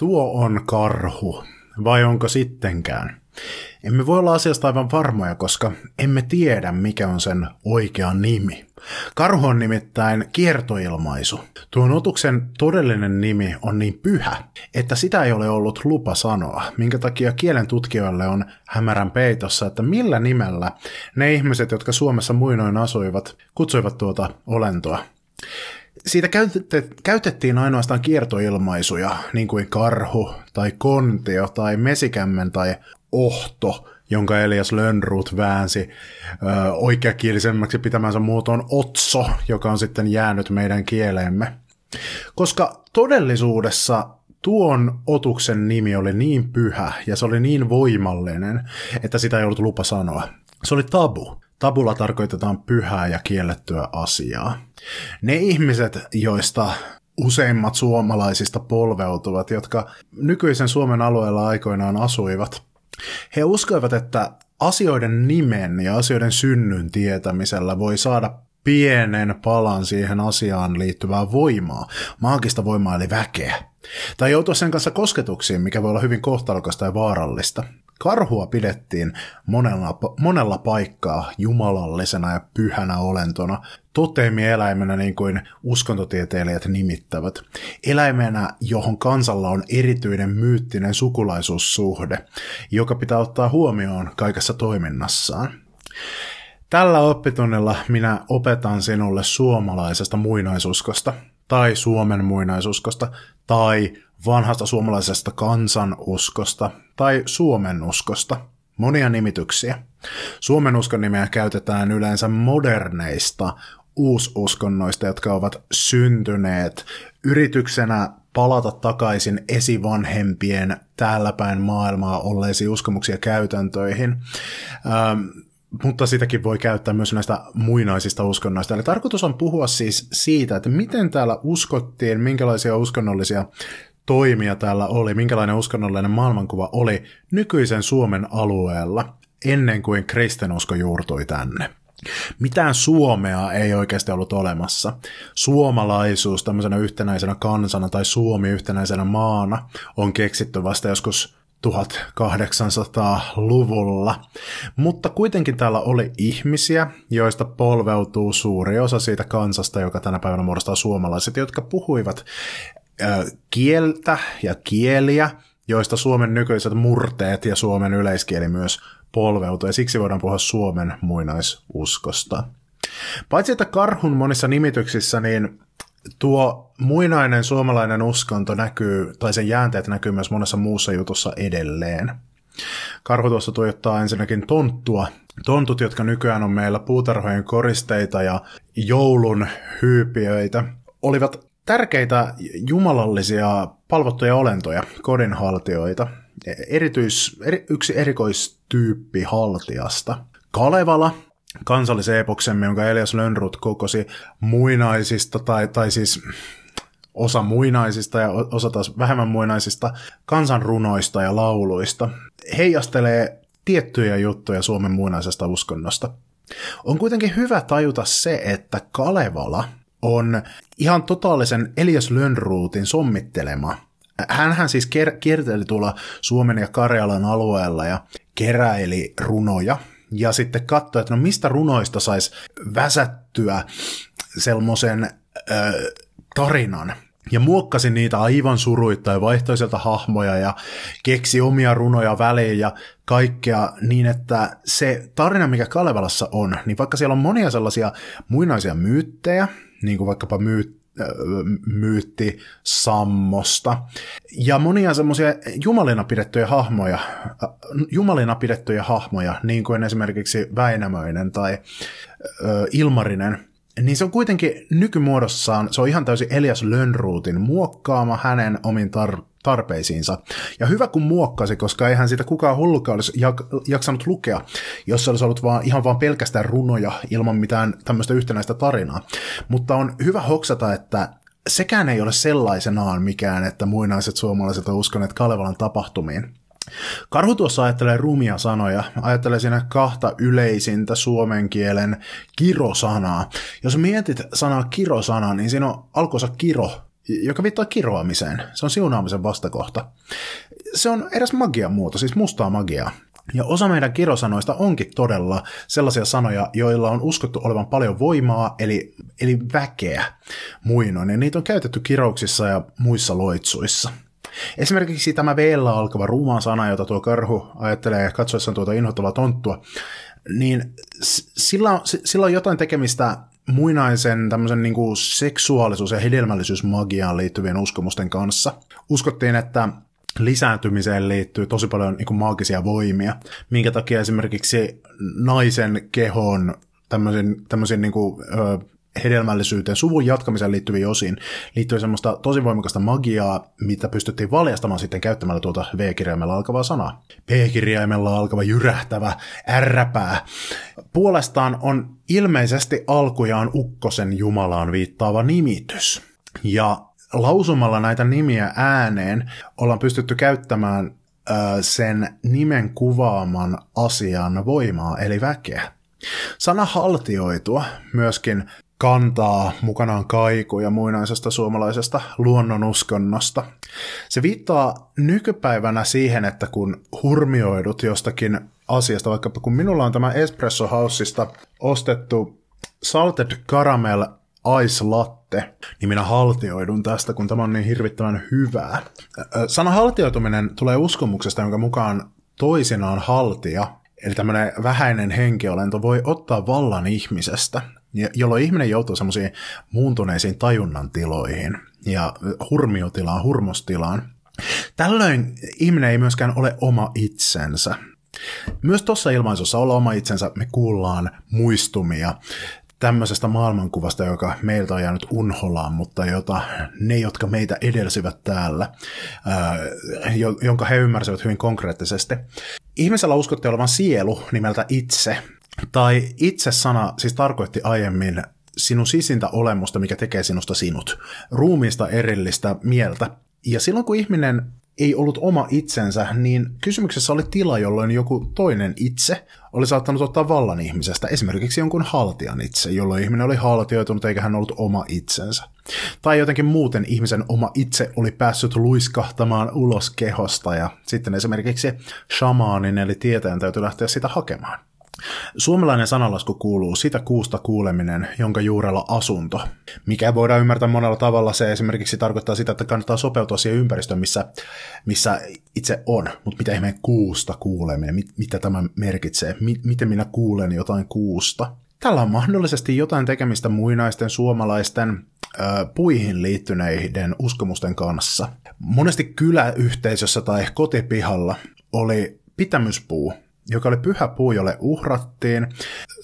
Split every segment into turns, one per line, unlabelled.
Tuo on karhu, vai onko sittenkään? Emme voi olla asiasta aivan varmoja, koska emme tiedä, mikä on sen oikea nimi. Karhu on nimittäin kiertoilmaisu. Tuon otuksen todellinen nimi on niin pyhä, että sitä ei ole ollut lupa sanoa, minkä takia kielen tutkijoille on hämärän peitossa, että millä nimellä ne ihmiset, jotka Suomessa muinoin asuivat, kutsuivat tuota olentoa. Siitä käytettiin ainoastaan kiertoilmaisuja, niin kuin karhu tai kontio tai mesikämmen tai ohto, jonka Elias Lönnruut väänsi ö, oikeakielisemmäksi pitämänsä muotoon otso, joka on sitten jäänyt meidän kieleemme. Koska todellisuudessa tuon otuksen nimi oli niin pyhä ja se oli niin voimallinen, että sitä ei ollut lupa sanoa. Se oli tabu. Tabulla tarkoitetaan pyhää ja kiellettyä asiaa. Ne ihmiset, joista useimmat suomalaisista polveutuvat, jotka nykyisen Suomen alueella aikoinaan asuivat, he uskoivat, että asioiden nimen ja asioiden synnyn tietämisellä voi saada pienen palan siihen asiaan liittyvää voimaa, maagista voimaa eli väkeä. Tai joutua sen kanssa kosketuksiin, mikä voi olla hyvin kohtalokasta ja vaarallista. Karhua pidettiin monella, monella paikkaa jumalallisena ja pyhänä olentona, toteemieläimenä niin kuin uskontotieteilijät nimittävät. Eläimenä, johon kansalla on erityinen myyttinen sukulaisuussuhde, joka pitää ottaa huomioon kaikessa toiminnassaan. Tällä oppitunnilla minä opetan sinulle suomalaisesta muinaisuskosta, tai Suomen muinaisuskosta, tai vanhasta suomalaisesta kansanuskosta tai Suomen uskosta. Monia nimityksiä. Suomen uskon nimeä käytetään yleensä moderneista uususkonnoista, jotka ovat syntyneet yrityksenä palata takaisin esivanhempien täällä päin maailmaa olleisiin uskomuksia käytäntöihin. Ähm, mutta sitäkin voi käyttää myös näistä muinaisista uskonnoista. Eli tarkoitus on puhua siis siitä, että miten täällä uskottiin, minkälaisia uskonnollisia toimia täällä oli, minkälainen uskonnollinen maailmankuva oli nykyisen Suomen alueella ennen kuin kristinusko juurtui tänne. Mitään Suomea ei oikeasti ollut olemassa. Suomalaisuus tämmöisenä yhtenäisenä kansana tai Suomi yhtenäisenä maana on keksitty vasta joskus 1800-luvulla. Mutta kuitenkin täällä oli ihmisiä, joista polveutuu suuri osa siitä kansasta, joka tänä päivänä muodostaa suomalaiset, jotka puhuivat kieltä ja kieliä, joista Suomen nykyiset murteet ja Suomen yleiskieli myös polveutuu, ja siksi voidaan puhua Suomen muinaisuskosta. Paitsi että karhun monissa nimityksissä, niin tuo muinainen suomalainen uskonto näkyy, tai sen jäänteet näkyy myös monessa muussa jutussa edelleen. Karhu tuossa tuijottaa ensinnäkin tonttua. Tontut, jotka nykyään on meillä puutarhojen koristeita ja joulun hyypiöitä, olivat tärkeitä jumalallisia palvottuja olentoja, kodinhaltijoita, erityis, eri, yksi erikoistyyppi haltijasta. Kalevala, kansalliseepoksemme, jonka Elias Lönnrut kokosi muinaisista, tai, tai siis osa muinaisista ja osa taas vähemmän muinaisista kansanrunoista ja lauluista, heijastelee tiettyjä juttuja Suomen muinaisesta uskonnosta. On kuitenkin hyvä tajuta se, että Kalevala – on ihan totaalisen Elias Lönnruutin sommittelema. Hänhän siis kierteli tuolla Suomen ja Karjalan alueella ja keräili runoja ja sitten katsoi, että no mistä runoista saisi väsättyä semmoisen tarinan, ja muokkasi niitä aivan suruittain vaihtoi sieltä hahmoja ja keksi omia runoja väliin ja kaikkea niin, että se tarina, mikä Kalevalassa on, niin vaikka siellä on monia sellaisia muinaisia myyttejä, niin kuin vaikkapa myyt, myytti Sammosta. Ja monia semmoisia jumalina pidettyjä hahmoja, jumalina pidettyjä hahmoja, niin kuin esimerkiksi Väinämöinen tai Ilmarinen, niin se on kuitenkin nykymuodossaan, se on ihan täysin Elias Lönnruutin muokkaama hänen omin tar- tarpeisiinsa. Ja hyvä kun muokkasi, koska eihän sitä kukaan hullukaan olisi jak- jaksanut lukea, jos se olisi ollut vaan, ihan vaan pelkästään runoja ilman mitään tämmöistä yhtenäistä tarinaa. Mutta on hyvä hoksata, että sekään ei ole sellaisenaan mikään, että muinaiset suomalaiset ovat uskoneet Kalevalan tapahtumiin. Karhu tuossa ajattelee rumia sanoja, ajattelee siinä kahta yleisintä suomen kielen kirosanaa. Jos mietit sanaa kirosana, niin siinä on alkoisa kiro, joka viittaa kiroamiseen. Se on siunaamisen vastakohta. Se on eräs magian muoto, siis mustaa magiaa. Ja osa meidän kirosanoista onkin todella sellaisia sanoja, joilla on uskottu olevan paljon voimaa, eli, eli väkeä muinoin, ja niitä on käytetty kirouksissa ja muissa loitsuissa. Esimerkiksi tämä veellä alkava ruumaan sana, jota tuo karhu ajattelee katsoessaan tuota inhottavaa tonttua, niin sillä, sillä on jotain tekemistä muinaisen tämmöisen niin kuin seksuaalisuus- ja hedelmällisyysmagiaan liittyvien uskomusten kanssa. Uskottiin, että lisääntymiseen liittyy tosi paljon niin kuin maagisia voimia, minkä takia esimerkiksi naisen kehon tämmöisen, tämmöisen niin kuin, ö, hedelmällisyyteen, suvun jatkamiseen liittyviin osiin liittyy semmoista tosi voimakasta magiaa, mitä pystyttiin valjastamaan sitten käyttämällä tuota V-kirjaimella alkavaa sanaa. P-kirjaimella alkava jyrähtävä ärräpää. Puolestaan on ilmeisesti alkujaan Ukkosen Jumalaan viittaava nimitys. Ja lausumalla näitä nimiä ääneen ollaan pystytty käyttämään sen nimen kuvaaman asian voimaa, eli väkeä. Sana haltioitua myöskin kantaa mukanaan kaikuja muinaisesta suomalaisesta luonnonuskonnosta. Se viittaa nykypäivänä siihen, että kun hurmioidut jostakin asiasta, vaikka kun minulla on tämä Espresso Houseista ostettu Salted Caramel Ice Latte, niin minä haltioidun tästä, kun tämä on niin hirvittävän hyvää. Sana haltioituminen tulee uskomuksesta, jonka mukaan toisinaan haltija, eli tämmöinen vähäinen henkiolento, voi ottaa vallan ihmisestä jolloin ihminen joutuu semmoisiin muuntuneisiin tajunnan tiloihin ja hurmiotilaan, hurmostilaan. Tällöin ihminen ei myöskään ole oma itsensä. Myös tuossa ilmaisussa olla oma itsensä me kuullaan muistumia tämmöisestä maailmankuvasta, joka meiltä on jäänyt unholaan, mutta jota ne, jotka meitä edelsivät täällä, ää, jonka he ymmärsivät hyvin konkreettisesti. Ihmisellä uskotti olevan sielu nimeltä itse, tai itse sana siis tarkoitti aiemmin sinun sisintä olemusta, mikä tekee sinusta sinut. Ruumiista erillistä mieltä. Ja silloin kun ihminen ei ollut oma itsensä, niin kysymyksessä oli tila, jolloin joku toinen itse oli saattanut ottaa vallan ihmisestä, esimerkiksi jonkun haltijan itse, jolloin ihminen oli haltioitunut eikä hän ollut oma itsensä. Tai jotenkin muuten ihmisen oma itse oli päässyt luiskahtamaan ulos kehosta ja sitten esimerkiksi shamaanin eli tietäjän täytyy lähteä sitä hakemaan. Suomalainen sanalasku kuuluu sitä kuusta kuuleminen, jonka juurella asunto. Mikä voidaan ymmärtää monella tavalla. Se esimerkiksi tarkoittaa sitä, että kannattaa sopeutua siihen ympäristöön, missä, missä itse on. Mutta mitä ihmeen kuusta kuuleminen? Mit, mitä tämä merkitsee? M- miten minä kuulen jotain kuusta? Tällä on mahdollisesti jotain tekemistä muinaisten suomalaisten puihin liittyneiden uskomusten kanssa. Monesti kyläyhteisössä tai kotipihalla oli pitämyspuu, joka oli pyhä puu, jolle uhrattiin.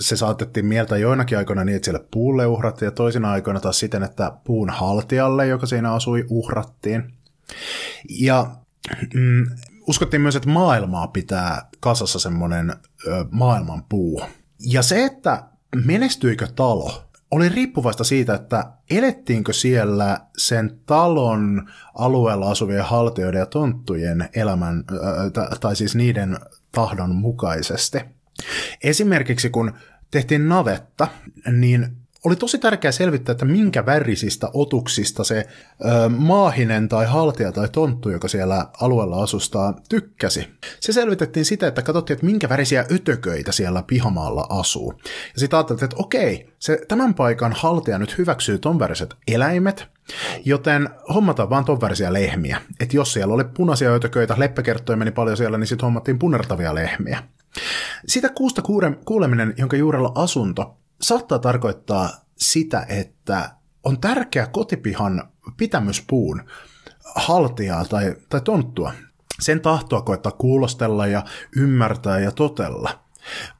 Se saatettiin mieltä joinakin aikoina niin, että sille puulle uhrattiin, ja toisina aikoina taas siten, että puun haltijalle, joka siinä asui, uhrattiin. Ja mm, uskottiin myös, että maailmaa pitää kasassa semmoinen maailman puu. Ja se, että menestyikö talo, oli riippuvaista siitä, että elettiinkö siellä sen talon alueella asuvien haltijoiden ja tonttujen elämän, tai siis niiden tahdon mukaisesti. Esimerkiksi kun tehtiin navetta, niin oli tosi tärkeää selvittää, että minkä värisistä otuksista se ö, maahinen tai haltija tai tonttu, joka siellä alueella asustaa, tykkäsi. Se selvitettiin sitä, että katsottiin, että minkä värisiä ötököitä siellä pihamaalla asuu. Ja sitten ajatteltiin, että okei, se tämän paikan haltija nyt hyväksyy ton väriset eläimet, Joten hommataan vaan ton värisiä lehmiä. Että jos siellä oli punaisia ötököitä, leppäkerttoja meni paljon siellä, niin sitten hommattiin punertavia lehmiä. Sitä kuusta kuuleminen, jonka juurella asunto, saattaa tarkoittaa sitä, että on tärkeä kotipihan pitämyspuun haltijaa tai, tai tonttua. Sen tahtoa koettaa kuulostella ja ymmärtää ja totella.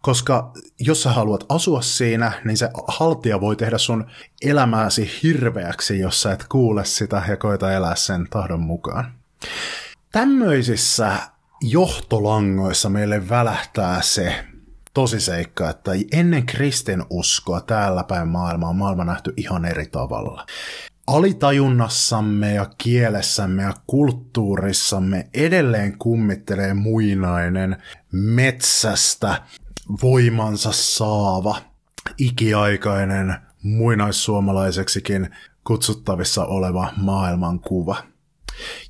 Koska jos sä haluat asua siinä, niin se haltija voi tehdä sun elämääsi hirveäksi, jos sä et kuule sitä ja koita elää sen tahdon mukaan. Tämmöisissä johtolangoissa meille välähtää se tosiseikka, että ennen kristinuskoa täällä päin maailmaa on maailma nähty ihan eri tavalla. Alitajunnassamme ja kielessämme ja kulttuurissamme edelleen kummittelee muinainen metsästä voimansa saava, ikiaikainen, muinaissuomalaiseksikin kutsuttavissa oleva maailmankuva,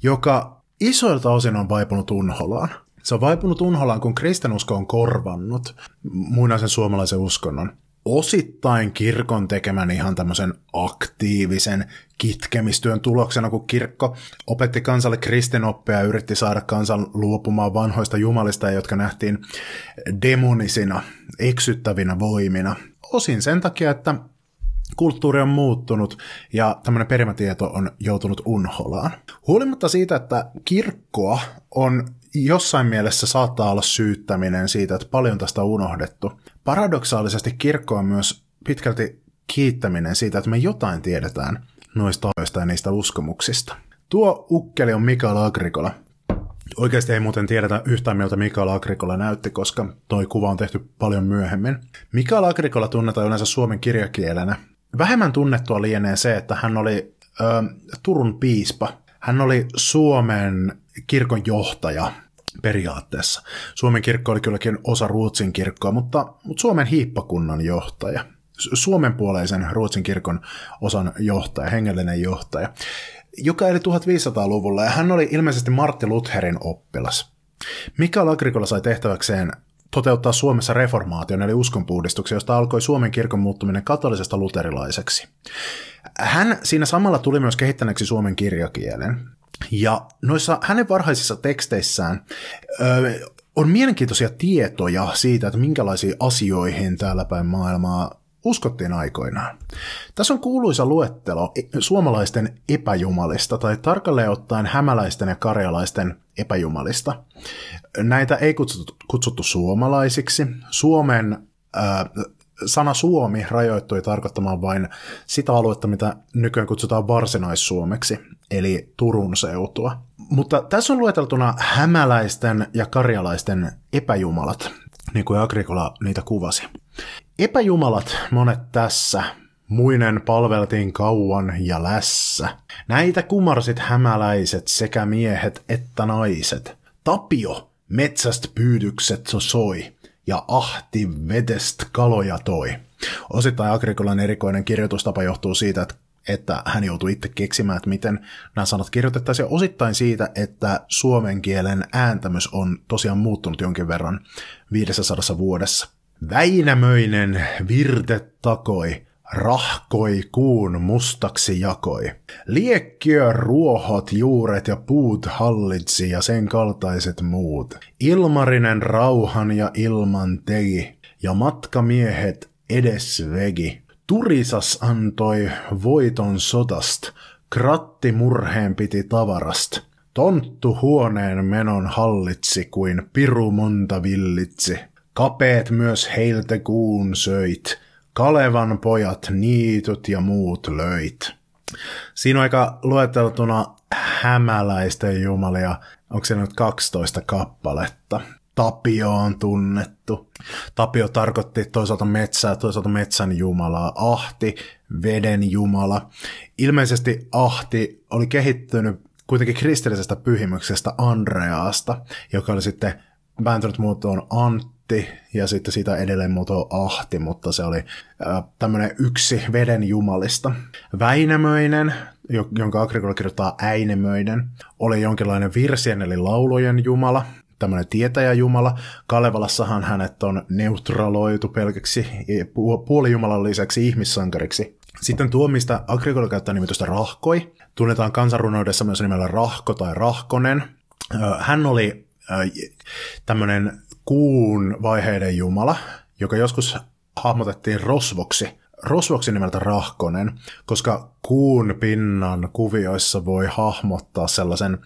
joka isoilta osin on vaipunut unholaan. Se on vaipunut unholaan, kun kristinusko on korvannut muinaisen suomalaisen uskonnon osittain kirkon tekemän ihan tämmöisen aktiivisen kitkemistyön tuloksena, kun kirkko opetti kansalle kristinoppia ja yritti saada kansan luopumaan vanhoista jumalista, jotka nähtiin demonisina, eksyttävinä voimina. Osin sen takia, että kulttuuri on muuttunut ja tämmöinen perimätieto on joutunut unholaan. Huolimatta siitä, että kirkkoa on jossain mielessä saattaa olla syyttäminen siitä, että paljon tästä on unohdettu. Paradoksaalisesti kirkko on myös pitkälti kiittäminen siitä, että me jotain tiedetään noista ajoista ja niistä uskomuksista. Tuo ukkeli on Mikael Agrikola. Oikeasti ei muuten tiedetä yhtään miltä Mikael Agrikola näytti, koska toi kuva on tehty paljon myöhemmin. Mikael Agrikola tunnetaan yleensä suomen kirjakielenä. Vähemmän tunnettua lienee se, että hän oli ö, Turun piispa. Hän oli Suomen kirkon johtaja periaatteessa. Suomen kirkko oli kylläkin osa Ruotsin kirkkoa, mutta, mutta Suomen hiippakunnan johtaja. Suomen puoleisen Ruotsin kirkon osan johtaja, hengellinen johtaja, joka eli 1500-luvulla, ja hän oli ilmeisesti Martti Lutherin oppilas. Mikael Agrikola sai tehtäväkseen toteuttaa Suomessa reformaation eli uskonpuhdistuksen, josta alkoi Suomen kirkon muuttuminen katolisesta luterilaiseksi. Hän siinä samalla tuli myös kehittäneeksi suomen kirjakielen. Ja noissa hänen varhaisissa teksteissään ö, on mielenkiintoisia tietoja siitä, että minkälaisiin asioihin täällä päin maailmaa uskottiin aikoinaan. Tässä on kuuluisa luettelo suomalaisten epäjumalista, tai tarkalleen ottaen hämäläisten ja karjalaisten epäjumalista. Näitä ei kutsuttu, kutsuttu suomalaisiksi. Suomen äh, sana Suomi rajoittui tarkoittamaan vain sitä aluetta, mitä nykyään kutsutaan varsinaissuomeksi, eli Turun seutua. Mutta tässä on lueteltuna hämäläisten ja karjalaisten epäjumalat, niin kuin Agrikola niitä kuvasi. Epäjumalat monet tässä, muinen palveltiin kauan ja lässä. Näitä kumarsit hämäläiset sekä miehet että naiset. Tapio metsästä pyydykset soi ja ahti vedestä kaloja toi. Osittain Agrikolan erikoinen kirjoitustapa johtuu siitä, että että hän joutui itse keksimään, että miten nämä sanat kirjoitettaisiin, osittain siitä, että suomen kielen ääntämys on tosiaan muuttunut jonkin verran 500 vuodessa. Väinämöinen virte takoi, rahkoi kuun mustaksi jakoi. Liekkiö ruohot, juuret ja puut hallitsi ja sen kaltaiset muut. Ilmarinen rauhan ja ilman tegi, ja matkamiehet edes vegi. Turisas antoi voiton sotast, kratti murheen piti tavarast. Tonttu huoneen menon hallitsi kuin piru monta villitsi. Kapeet myös heiltä kuun söit, Kalevan pojat niityt ja muut löit. Siinä on aika lueteltuna hämäläisten jumalia, onko se nyt 12 kappaletta. Tapio on tunnettu. Tapio tarkoitti toisaalta metsää, toisaalta metsän jumalaa. Ahti, veden jumala. Ilmeisesti Ahti oli kehittynyt kuitenkin kristillisestä pyhimyksestä Andreasta, joka oli sitten vääntynyt muotoon Antti ja sitten sitä edelleen muoto Ahti, mutta se oli äh, tämmöinen yksi veden jumalista. Väinämöinen, jonka Agrikola kirjoittaa Äinemöinen, oli jonkinlainen virsien eli laulojen jumala, tämmöinen tietäjäjumala. Kalevalassahan hänet on neutraloitu pelkäksi puolijumalan lisäksi ihmissankariksi. Sitten tuo, mistä Agricola käyttää nimitystä rahkoi, tunnetaan kansanrunoudessa myös nimellä Rahko tai Rahkonen. Hän oli tämmöinen kuun vaiheiden jumala, joka joskus hahmotettiin rosvoksi. Rosvoksi nimeltä Rahkonen, koska kuun pinnan kuvioissa voi hahmottaa sellaisen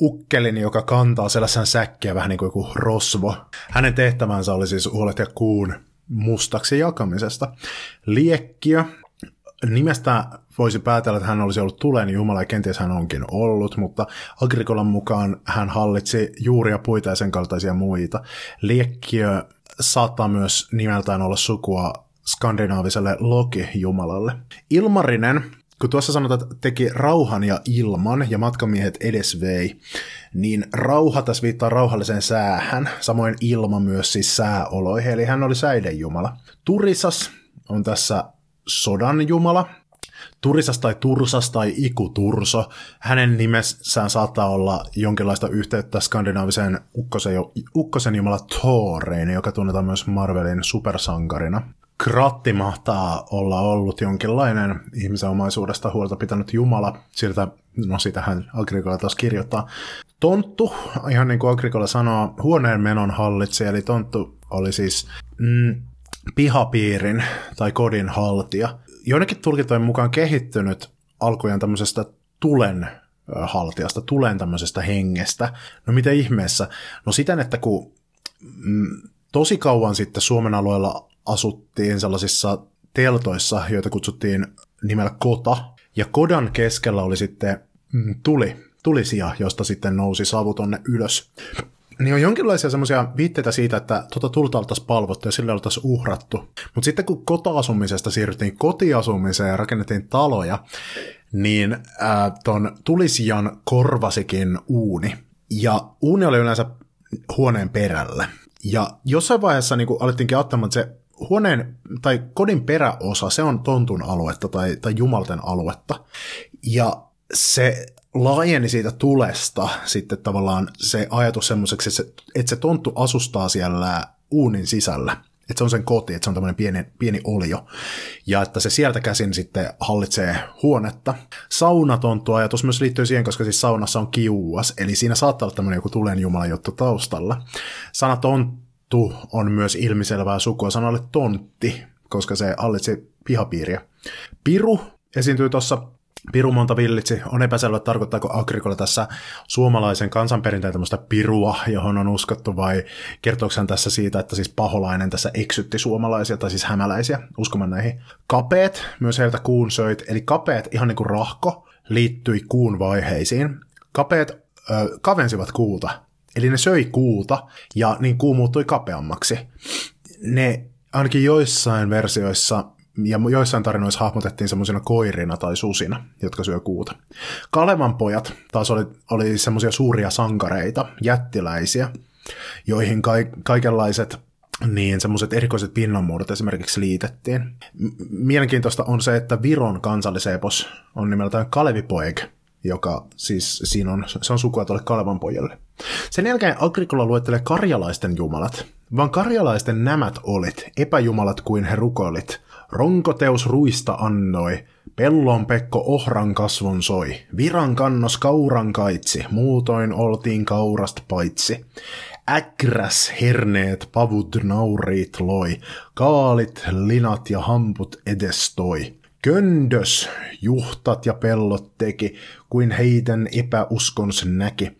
ukkelin, joka kantaa sellaisen säkkiä vähän niin kuin joku rosvo. Hänen tehtävänsä oli siis huolehtia kuun mustaksi jakamisesta. Liekkiö nimestä voisi päätellä, että hän olisi ollut tulen jumala, ja kenties hän onkin ollut, mutta Agrikolan mukaan hän hallitsi juuria, puita ja sen kaltaisia muita. Liekkiö saattaa myös nimeltään olla sukua skandinaaviselle Loki-jumalalle. Ilmarinen, kun tuossa sanotaan, että teki rauhan ja ilman ja matkamiehet edes vei, niin rauha tässä viittaa rauhalliseen säähän, samoin ilma myös siis sääoloihin, eli hän oli säiden jumala. Turisas on tässä sodan jumala, Turisas tai Tursas tai Iku Turso. Hänen nimessään saattaa olla jonkinlaista yhteyttä skandinaaviseen ukkosen, ukkosen jumala Thoreen, joka tunnetaan myös Marvelin supersankarina. Kratti mahtaa olla ollut jonkinlainen ihmisen omaisuudesta huolta pitänyt jumala. Siltä, no sitähän Agricola taas kirjoittaa. Tonttu, ihan niin kuin Agricola sanoo, huoneen menon hallitsija, eli tonttu oli siis mm, pihapiirin tai kodin haltija. Joidenkin tulkintojen mukaan kehittynyt alkujaan tämmöisestä tulen haltijasta, tulen tämmöisestä hengestä. No mitä ihmeessä? No siten, että kun mm, tosi kauan sitten Suomen alueella asuttiin sellaisissa teltoissa, joita kutsuttiin nimellä kota, ja kodan keskellä oli sitten mm, tuli, tulisia, josta sitten nousi savu tonne ylös niin on jonkinlaisia semmoisia viitteitä siitä, että tuota tulta oltaisiin palvottu ja sille oltaisiin uhrattu. Mutta sitten kun kotaasumisesta siirryttiin kotiasumiseen ja rakennettiin taloja, niin äh, ton tulisijan korvasikin uuni. Ja uuni oli yleensä huoneen perällä. Ja jossain vaiheessa niin alettiinkin ajattelemaan, että se huoneen tai kodin peräosa, se on tontun aluetta tai, tai jumalten aluetta. Ja se laajeni siitä tulesta sitten tavallaan se ajatus semmoiseksi, että se, että se tonttu asustaa siellä uunin sisällä. Että se on sen koti, että se on tämmöinen pieni, pieni olio. Ja että se sieltä käsin sitten hallitsee huonetta. Saunatonttu ajatus myös liittyy siihen, koska siis saunassa on kiuas, eli siinä saattaa olla tämmöinen joku tulenjumalan juttu taustalla. Sana tonttu on myös ilmiselvää sukua sanalle tontti, koska se hallitsi pihapiiriä. Piru esiintyy tuossa Piru monta villitsi. On epäselvä, tarkoittaako Agrikola tässä suomalaisen kansanperinteen tämmöistä pirua, johon on uskottu, vai kertooko tässä siitä, että siis paholainen tässä eksytti suomalaisia, tai siis hämäläisiä, uskomaan näihin. Kapeet, myös heiltä kuun söit, eli kapeet, ihan niin kuin rahko, liittyi kuun vaiheisiin. Kapeet ö, kavensivat kuuta, eli ne söi kuuta, ja niin kuu muuttui kapeammaksi. Ne ainakin joissain versioissa ja joissain tarinoissa hahmotettiin semmoisina koirina tai susina, jotka syö kuuta. Kalevan pojat taas oli, oli semmoisia suuria sankareita, jättiläisiä, joihin ka- kaikenlaiset niin semmoiset erikoiset pinnanmuodot esimerkiksi liitettiin. Mielenkiintoista on se, että Viron kansallisepos on nimeltään Kalevipoeg, joka siis siinä on, se on sukua tuolle Kalevan pojalle. Sen jälkeen Agricola luettelee karjalaisten jumalat, vaan karjalaisten nämät olit, epäjumalat kuin he rukoilit, Ronkoteus ruista annoi, pellon Pekko ohran kasvon soi, viran kannos kauran kaitsi, muutoin oltiin kaurast paitsi. Äkräs herneet pavut nauriit loi, kaalit, linat ja hamput edestoi. Köndös juhtat ja pellot teki, kuin heidän epäuskons näki.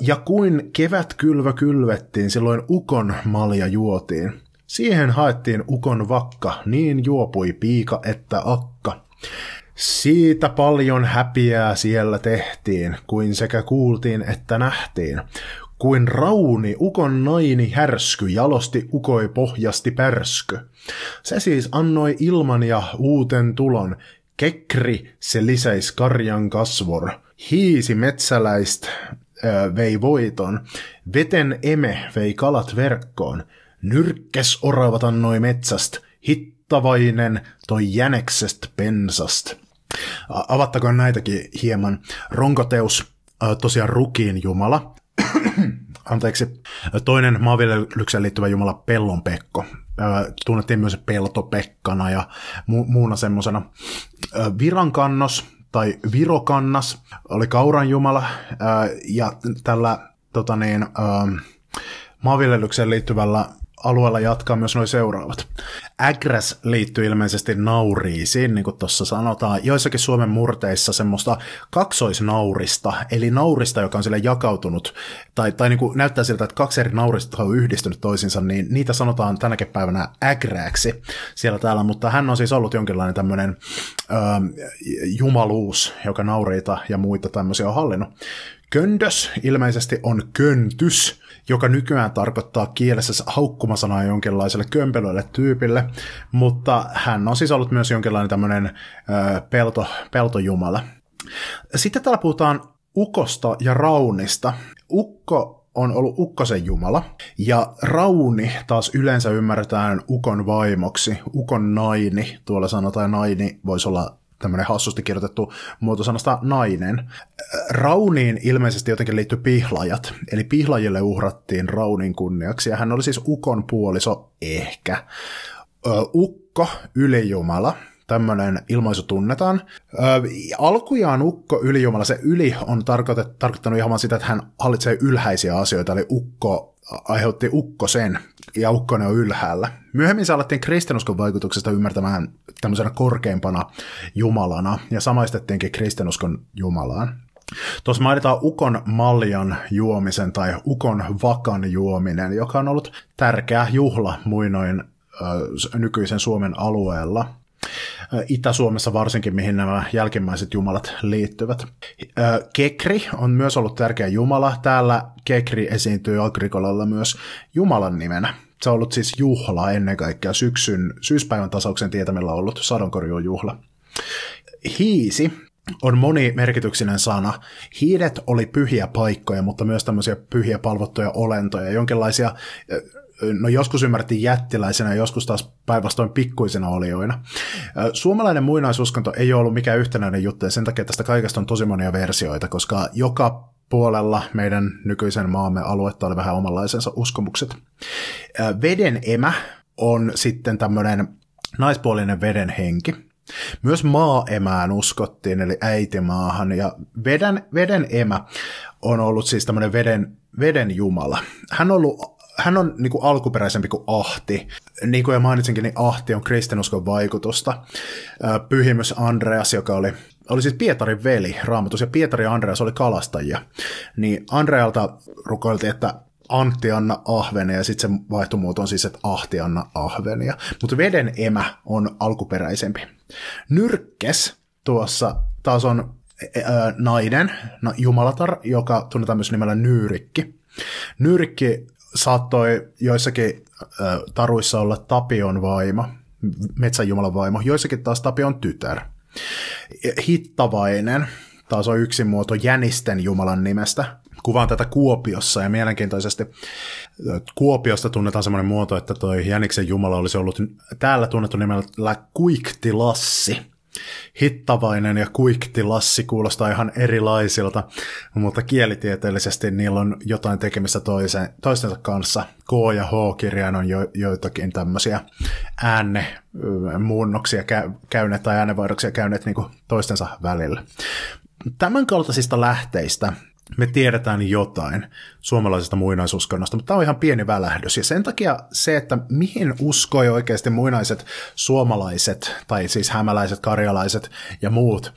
Ja kuin kevät kylvä kylvettiin, silloin ukon malja juotiin. Siihen haettiin ukon vakka, niin juopui piika että akka. Siitä paljon häpiää siellä tehtiin, kuin sekä kuultiin että nähtiin. Kuin rauni ukon naini härsky jalosti ukoi pohjasti pärsky. Se siis annoi ilman ja uuten tulon, kekri se lisäis karjan kasvor. Hiisi metsäläist ö, vei voiton, veten eme vei kalat verkkoon, Nyrkkes oravat annoi metsäst, hittavainen toi jäneksestä pensast. Avattakoon näitäkin hieman. Ronkoteus, tosiaan rukiin jumala. Anteeksi. Toinen maanviljelykseen liittyvä jumala Pellon Pekko. Tunnettiin myös Peltopekkana ja mu- muuna semmoisena. Virankannos tai Virokannas oli kauran jumala ja tällä tota niin, maanviljelykseen liittyvällä alueella jatkaa myös noin seuraavat. Agres liittyy ilmeisesti nauriisiin, niin kuin tuossa sanotaan. Joissakin Suomen murteissa semmoista kaksoisnaurista, eli naurista, joka on sille jakautunut, tai, tai niin kuin näyttää siltä, että kaksi eri naurista on yhdistynyt toisiinsa, niin niitä sanotaan tänäkin päivänä ägräksi siellä täällä, mutta hän on siis ollut jonkinlainen tämmöinen ö, jumaluus, joka nauriita ja muita tämmöisiä on hallinnut. Köndös ilmeisesti on köntys, joka nykyään tarkoittaa kielessä haukkumasanaa jonkinlaiselle kömpelölle tyypille, mutta hän on siis ollut myös jonkinlainen tämmöinen pelto, peltojumala. Sitten täällä puhutaan Ukosta ja Raunista. Ukko on ollut Ukkosen jumala, ja Rauni taas yleensä ymmärretään Ukon vaimoksi, Ukon naini, tuolla sanotaan naini voisi olla tämmöinen hassusti kirjoitettu muotosanasta nainen. Rauniin ilmeisesti jotenkin liittyy pihlajat, eli pihlajille uhrattiin Raunin kunniaksi, ja hän oli siis Ukon puoliso ehkä. Ukko, ylijumala, tämmöinen ilmaisu tunnetaan. Ö, alkujaan ukko ylijumala, se yli on tarkoittanut ihan sitä, että hän hallitsee ylhäisiä asioita, eli ukko aiheutti ukkosen, ja ukkonen on ylhäällä. Myöhemmin se alettiin kristinuskon vaikutuksesta ymmärtämään tämmöisenä korkeimpana jumalana, ja samaistettiinkin kristinuskon jumalaan. Tuossa mainitaan ukon maljan juomisen tai ukon vakan juominen, joka on ollut tärkeä juhla muinoin äh, nykyisen Suomen alueella. Itä-Suomessa varsinkin, mihin nämä jälkimmäiset jumalat liittyvät. Kekri on myös ollut tärkeä jumala. Täällä Kekri esiintyy Agrikolalla myös jumalan nimenä. Se on ollut siis juhla ennen kaikkea syksyn, syyspäivän tasauksen tietämillä ollut sadonkorjuujuhla. Hiisi on monimerkityksinen sana. Hiidet oli pyhiä paikkoja, mutta myös tämmöisiä pyhiä palvottuja olentoja, jonkinlaisia no joskus ymmärrettiin jättiläisenä, joskus taas päinvastoin pikkuisena olioina. Suomalainen muinaisuskonto ei ole ollut mikään yhtenäinen juttu, ja sen takia tästä kaikesta on tosi monia versioita, koska joka puolella meidän nykyisen maamme aluetta oli vähän omanlaisensa uskomukset. Veden emä on sitten tämmöinen naispuolinen veden henki. Myös maaemään uskottiin, eli äitimaahan, ja veden, veden emä on ollut siis tämmöinen veden, veden jumala. Hän on ollut hän on niin kuin alkuperäisempi kuin Ahti. Niin kuin jo mainitsinkin, niin Ahti on kristinuskon vaikutusta. Pyhimys Andreas, joka oli, oli siis Pietarin veli raamatus, ja Pietari ja Andreas oli kalastajia. Niin Andrealta rukoiltiin, että Antti Anna Ahvenia, ja sitten se vaihtomuoto on siis, että Ahti Anna Ahvenia. Mutta veden emä on alkuperäisempi. Nyrkkes tuossa taas on ää, nainen, jumalatar, joka tunnetaan myös nimellä Nyyrikki. Nyrkki saattoi joissakin taruissa olla Tapion vaimo, metsäjumalan vaimo, joissakin taas Tapion tytär. Hittavainen taas on yksi muoto Jänisten jumalan nimestä. Kuvaan tätä Kuopiossa ja mielenkiintoisesti Kuopiosta tunnetaan semmoinen muoto, että toi Jäniksen jumala olisi ollut täällä tunnettu nimellä Kuiktilassi hittavainen ja kuiktilassi kuulostaa ihan erilaisilta, mutta kielitieteellisesti niillä on jotain tekemistä toisen, toistensa kanssa. K ja H-kirjain on jo, joitakin tämmöisiä äänne muunnoksia käyneet tai äänenvaihdoksia käyneet niin toistensa välillä. Tämän kaltaisista lähteistä me tiedetään jotain suomalaisesta muinaisuskonnosta, mutta tämä on ihan pieni välähdys. Ja sen takia se, että mihin uskoi oikeasti muinaiset suomalaiset, tai siis hämäläiset, karjalaiset ja muut,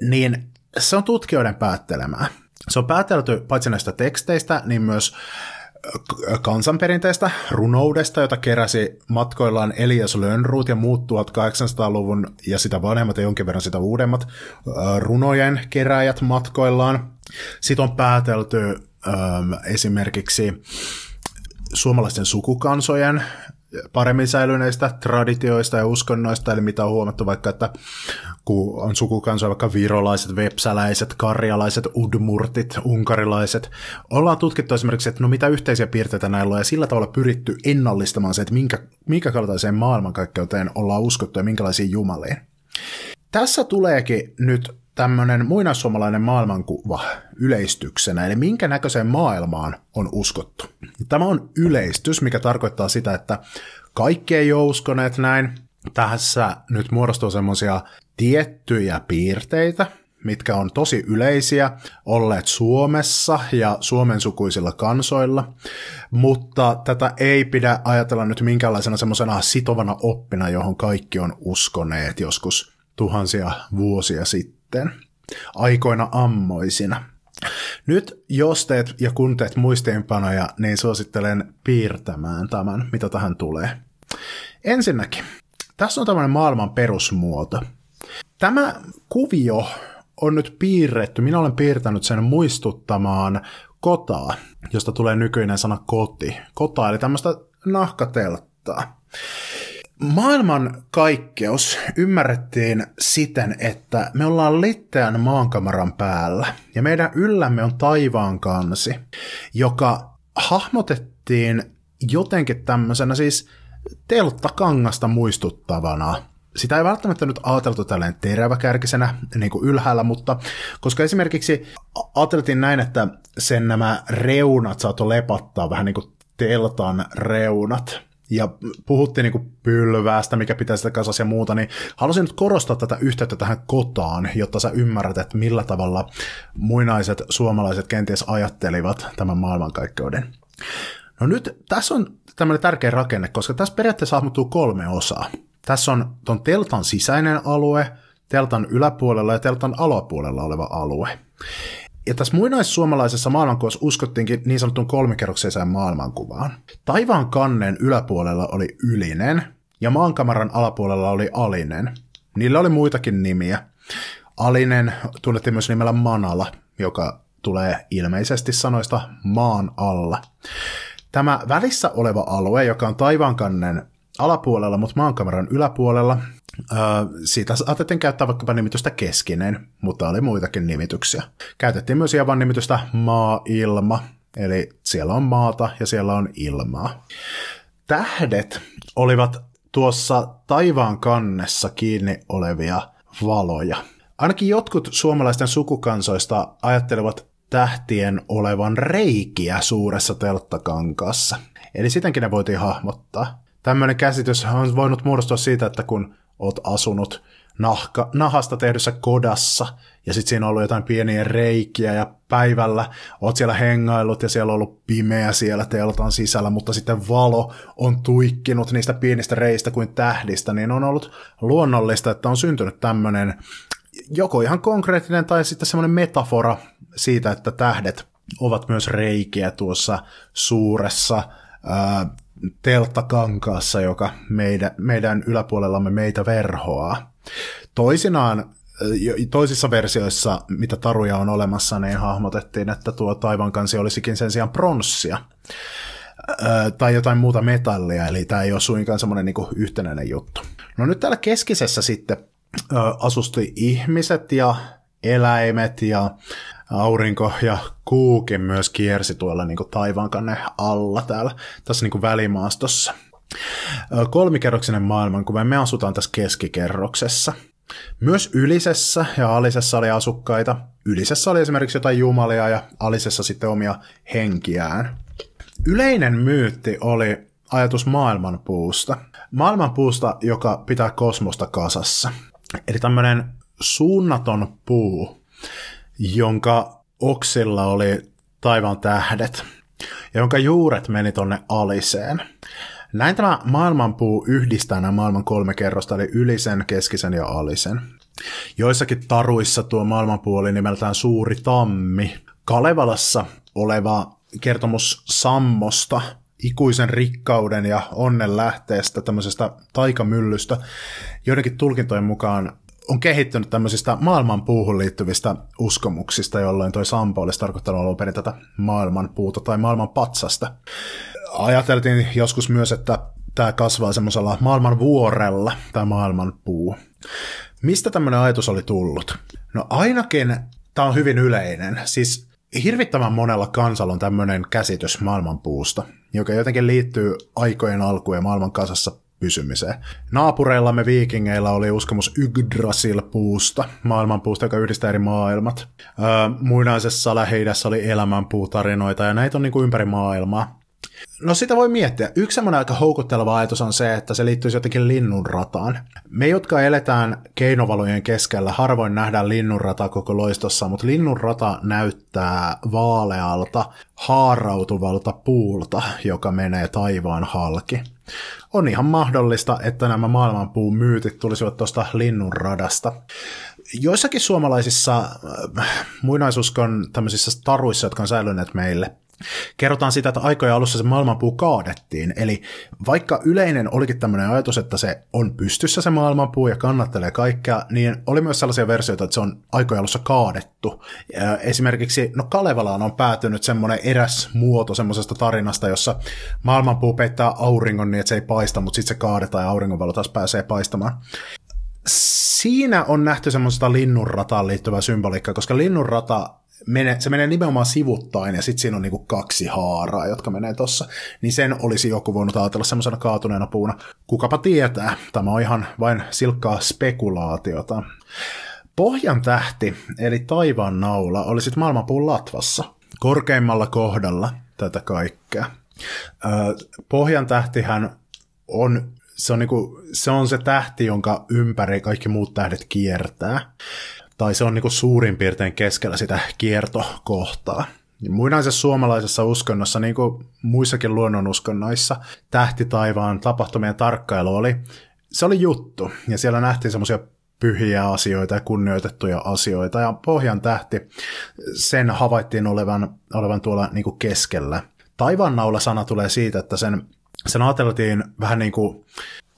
niin se on tutkijoiden päättelemää. Se on päätelty paitsi näistä teksteistä, niin myös kansanperinteestä, runoudesta, jota keräsi matkoillaan Elias Lönnruut ja muut 1800-luvun ja sitä vanhemmat ja jonkin verran sitä uudemmat runojen keräjät matkoillaan. Sitten on päätelty ähm, esimerkiksi suomalaisten sukukansojen paremmin säilyneistä traditioista ja uskonnoista, eli mitä on huomattu vaikka, että kun on sukukansoja vaikka virolaiset, vepsäläiset, karjalaiset, udmurtit, unkarilaiset, ollaan tutkittu esimerkiksi, että no mitä yhteisiä piirteitä näillä on, ja sillä tavalla pyritty ennallistamaan se, että minkä, minkä kaltaiseen maailmankaikkeuteen ollaan uskottu ja minkälaisiin jumaliin. Tässä tuleekin nyt tämmöinen muinaissuomalainen maailmankuva yleistyksenä, eli minkä näköiseen maailmaan on uskottu. Tämä on yleistys, mikä tarkoittaa sitä, että kaikki ei ole uskoneet näin. Tässä nyt muodostuu semmoisia tiettyjä piirteitä, mitkä on tosi yleisiä, olleet Suomessa ja Suomen sukuisilla kansoilla, mutta tätä ei pidä ajatella nyt minkäänlaisena semmoisena sitovana oppina, johon kaikki on uskoneet joskus tuhansia vuosia sitten, aikoina ammoisina. Nyt jos teet ja kun teet muistiinpanoja, niin suosittelen piirtämään tämän, mitä tähän tulee. Ensinnäkin, tässä on tämmöinen maailman perusmuoto. Tämä kuvio on nyt piirretty, minä olen piirtänyt sen muistuttamaan kotaa, josta tulee nykyinen sana koti. Kota, eli tämmöistä nahkatelttaa. Maailman kaikkeus ymmärrettiin siten, että me ollaan litteän maankamaran päällä ja meidän yllämme on taivaan kansi, joka hahmotettiin jotenkin tämmöisenä siis telttakangasta muistuttavana. Sitä ei välttämättä nyt ajateltu tällainen teräväkärkisenä niin kuin ylhäällä, mutta koska esimerkiksi ajateltiin näin, että sen nämä reunat saattoi lepattaa vähän niin kuin teltan reunat, ja puhuttiin niin pylväästä, mikä pitää sitä kasassa ja muuta, niin halusin nyt korostaa tätä yhteyttä tähän kotaan, jotta sä ymmärrät, että millä tavalla muinaiset suomalaiset kenties ajattelivat tämän maailmankaikkeuden. No nyt tässä on tämmöinen tärkeä rakenne, koska tässä periaatteessa hahmottuu kolme osaa. Tässä on ton teltan sisäinen alue, teltan yläpuolella ja teltan alapuolella oleva alue. Ja tässä muinaissuomalaisessa maailmankuvassa uskottiinkin niin sanottuun kolmikerroksiseen maailmankuvaan. Taivaan kannen yläpuolella oli ylinen ja maankamaran alapuolella oli alinen. Niillä oli muitakin nimiä. Alinen tunnettiin myös nimellä Manala, joka tulee ilmeisesti sanoista maan alla. Tämä välissä oleva alue, joka on taivaankannen alapuolella, mutta maankameran yläpuolella, siitä saatettiin käyttää vaikkapa nimitystä keskinen, mutta oli muitakin nimityksiä. Käytettiin myös ihan nimitystä maa-ilma, eli siellä on maata ja siellä on ilmaa. Tähdet olivat tuossa taivaan kannessa kiinni olevia valoja. Ainakin jotkut suomalaisten sukukansoista ajattelevat tähtien olevan reikiä suuressa telttakankaassa. Eli sitenkin ne voitiin hahmottaa. Tämmöinen käsitys on voinut muodostua siitä, että kun oot asunut nahka, nahasta tehdyssä kodassa, ja sitten siinä on ollut jotain pieniä reikiä, ja päivällä oot siellä hengaillut, ja siellä on ollut pimeä siellä teltan sisällä, mutta sitten valo on tuikkinut niistä pienistä reistä kuin tähdistä, niin on ollut luonnollista, että on syntynyt tämmöinen joko ihan konkreettinen tai sitten semmoinen metafora siitä, että tähdet ovat myös reikiä tuossa suuressa ää, telttakankaassa, joka meidän, meidän yläpuolellamme meitä verhoaa. Toisinaan toisissa versioissa, mitä taruja on olemassa, niin hahmotettiin, että tuo taivankansi olisikin sen sijaan pronssia tai jotain muuta metallia, eli tämä ei ole suinkaan semmoinen niin yhtenäinen juttu. No nyt täällä keskisessä sitten asusti ihmiset ja eläimet ja aurinko ja kuukin myös kiersi tuolla niin taivaankanne alla täällä tässä niin välimaastossa. Kolmikerroksinen maailmankuva, me asutaan tässä keskikerroksessa. Myös Ylisessä ja Alisessa oli asukkaita. Ylisessä oli esimerkiksi jotain jumalia ja Alisessa sitten omia henkiään. Yleinen myytti oli ajatus maailmanpuusta. Maailmanpuusta, joka pitää kosmosta kasassa. Eli tämmöinen suunnaton puu, jonka oksilla oli taivaan tähdet, jonka juuret meni tonne aliseen. Näin tämä maailmanpuu yhdistää nämä maailman kolme kerrosta, eli ylisen, keskisen ja alisen. Joissakin taruissa tuo maailmanpuu oli nimeltään Suuri Tammi. Kalevalassa oleva kertomus Sammosta, ikuisen rikkauden ja onnen lähteestä, tämmöisestä taikamyllystä, joidenkin tulkintojen mukaan on kehittynyt tämmöisistä maailman puuhun liittyvistä uskomuksista, jolloin toi Sampo olisi tarkoittanut alun perin tätä maailman puuta tai maailman patsasta. Ajateltiin joskus myös, että tämä kasvaa semmoisella maailman vuorella, tämä maailman puu. Mistä tämmöinen ajatus oli tullut? No ainakin tämä on hyvin yleinen. Siis hirvittävän monella kansalla on tämmöinen käsitys maailmanpuusta, joka jotenkin liittyy aikojen alkuun ja maailman kasassa pysymiseen. Naapureillamme viikingeillä oli uskomus Yggdrasil-puusta, maailmanpuusta, joka yhdistää eri maailmat. Öö, muinaisessa lähi oli elämänpuutarinoita, ja näitä on niin kuin ympäri maailmaa. No sitä voi miettiä. Yksi semmoinen aika houkutteleva ajatus on se, että se liittyisi jotenkin linnunrataan. Me, jotka eletään keinovalojen keskellä, harvoin nähdään linnunrata koko loistossa, mutta linnunrata näyttää vaalealta, haarautuvalta puulta, joka menee taivaan halki. On ihan mahdollista, että nämä maailmanpuun myytit tulisivat tuosta linnunradasta. Joissakin suomalaisissa äh, muinaisuskon tämmöisissä taruissa, jotka on säilyneet meille, Kerrotaan sitä, että aikojen alussa se maailmanpuu kaadettiin, eli vaikka yleinen olikin tämmöinen ajatus, että se on pystyssä se maailmanpuu ja kannattelee kaikkea, niin oli myös sellaisia versioita, että se on aikojen alussa kaadettu. Esimerkiksi, no Kalevalaan on päätynyt semmoinen eräs muoto semmoisesta tarinasta, jossa maailmanpuu peittää auringon niin, että se ei paista, mutta sitten se kaadetaan ja auringonvalo taas pääsee paistamaan siinä on nähty semmoista linnunrataan liittyvää symboliikkaa, koska linnunrata menee, se menee nimenomaan sivuttain ja sitten siinä on niinku kaksi haaraa, jotka menee tossa. Niin sen olisi joku voinut ajatella semmoisena kaatuneena puuna. Kukapa tietää, tämä on ihan vain silkkaa spekulaatiota. Pohjan tähti, eli taivaan naula, oli sitten maailmanpuun latvassa, korkeimmalla kohdalla tätä kaikkea. Pohjan tähtihän on se on, niinku, se on se tähti, jonka ympäri kaikki muut tähdet kiertää tai se on niin kuin suurin piirtein keskellä sitä kiertokohtaa. Muinaisessa suomalaisessa uskonnossa, niin kuin muissakin luonnonuskonnoissa, tähti taivaan tapahtumien tarkkailu oli, se oli juttu, ja siellä nähtiin semmoisia pyhiä asioita ja kunnioitettuja asioita, ja pohjan tähti, sen havaittiin olevan, olevan tuolla niin kuin keskellä. Taivaannaula-sana tulee siitä, että sen, sen ajateltiin vähän niin kuin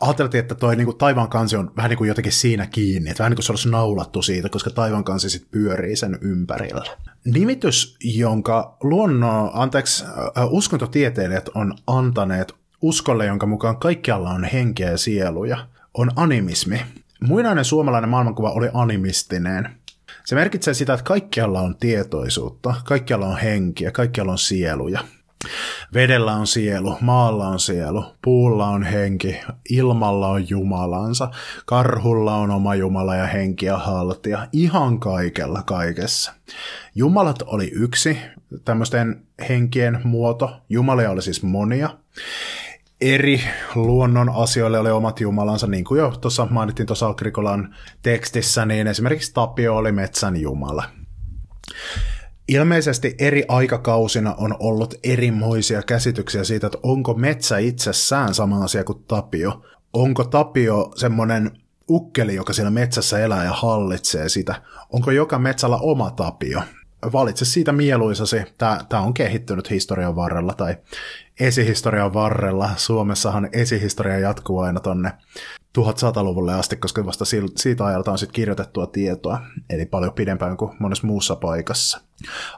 ajateltiin, että toi niin kuin taivaan kansi on vähän niin kuin jotenkin siinä kiinni, että vähän niin kuin se olisi naulattu siitä, koska taivaan kansi sitten pyörii sen ympärillä. Nimitys, jonka luonno, anteeksi, uskontotieteilijät on antaneet uskolle, jonka mukaan kaikkialla on henkeä ja sieluja, on animismi. Muinainen suomalainen maailmankuva oli animistinen. Se merkitsee sitä, että kaikkialla on tietoisuutta, kaikkialla on henkiä, kaikkialla on sieluja. Vedellä on sielu, maalla on sielu, puulla on henki, ilmalla on jumalansa, karhulla on oma jumala ja henki ja haltia, ihan kaikella kaikessa. Jumalat oli yksi, tämmöisten henkien muoto, jumalia oli siis monia. Eri luonnon asioille oli omat jumalansa, niin kuin jo tuossa mainittiin tuossa Agrikolan tekstissä, niin esimerkiksi Tapio oli metsän jumala. Ilmeisesti eri aikakausina on ollut erimoisia käsityksiä siitä, että onko metsä itsessään sama asia kuin Tapio. Onko Tapio semmoinen ukkeli, joka siellä metsässä elää ja hallitsee sitä? Onko joka metsällä oma Tapio? Valitse siitä mieluisasi. Tämä on kehittynyt historian varrella tai esihistorian varrella. Suomessahan esihistoria jatkuu aina tonne 1100-luvulle asti, koska vasta siitä ajalta on sitten kirjoitettua tietoa, eli paljon pidempään kuin monessa muussa paikassa.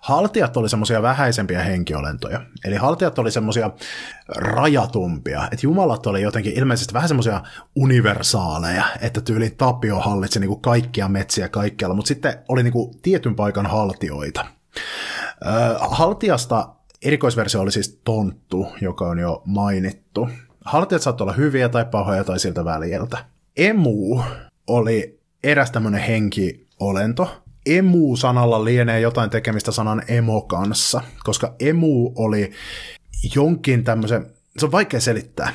Haltijat oli semmoisia vähäisempiä henkiolentoja, eli haltijat oli semmoisia rajatumpia, että jumalat oli jotenkin ilmeisesti vähän semmoisia universaaleja, että tyyli Tapio hallitsi niinku kaikkia metsiä kaikkialla, mutta sitten oli niinku tietyn paikan haltioita. haltiasta erikoisversio oli siis Tonttu, joka on jo mainittu. Haltijat saattoi olla hyviä tai pahoja tai siltä väljeltä. Emu oli eräs tämmöinen henkiolento. Emu-sanalla lienee jotain tekemistä sanan emo kanssa, koska emu oli jonkin tämmöisen, se on vaikea selittää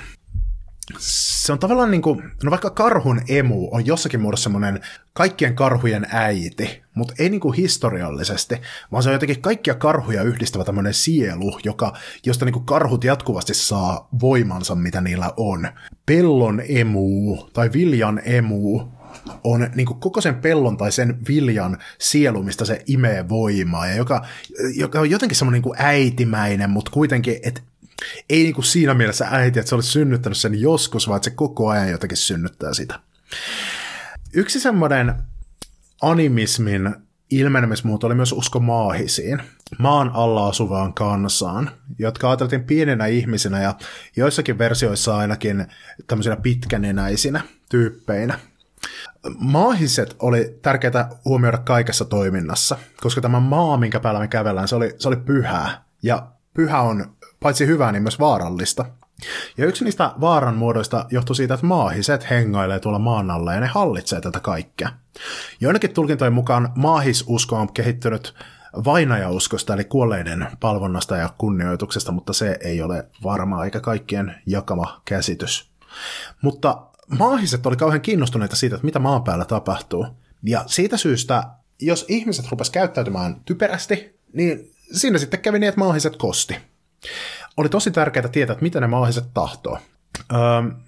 se on tavallaan niin kuin, no vaikka karhun emu on jossakin muodossa semmoinen kaikkien karhujen äiti, mutta ei niin kuin historiallisesti, vaan se on jotenkin kaikkia karhuja yhdistävä tämmöinen sielu, joka, josta niin kuin karhut jatkuvasti saa voimansa, mitä niillä on. Pellon emu tai viljan emu on niin kuin koko sen pellon tai sen viljan sielu, mistä se imee voimaa, ja joka, joka on jotenkin semmoinen niin äitimäinen, mutta kuitenkin, että ei niin kuin siinä mielessä äiti, että se olisi synnyttänyt sen joskus, vaan että se koko ajan jotenkin synnyttää sitä. Yksi semmoinen animismin ilmenemismuoto oli myös usko maahisiin, maan alla asuvaan kansaan, jotka ajateltiin pienenä ihmisinä ja joissakin versioissa ainakin tämmöisinä pitkänenäisinä tyyppeinä. Maahiset oli tärkeää huomioida kaikessa toiminnassa, koska tämä maa, minkä päällä me kävellään, se oli, se oli pyhää. Ja pyhä on paitsi hyvää, niin myös vaarallista. Ja yksi niistä vaaran muodoista johtuu siitä, että maahiset hengailee tuolla maan alla ja ne hallitsee tätä kaikkea. Joidenkin tulkintojen mukaan maahisusko on kehittynyt vainajauskosta eli kuolleiden palvonnasta ja kunnioituksesta, mutta se ei ole varma eikä kaikkien jakama käsitys. Mutta maahiset oli kauhean kiinnostuneita siitä, että mitä maan päällä tapahtuu. Ja siitä syystä, jos ihmiset rupes käyttäytymään typerästi, niin siinä sitten kävi niin, että maahiset kosti. Oli tosi tärkeää tietää, että mitä ne maahiset tahtoo. Öö,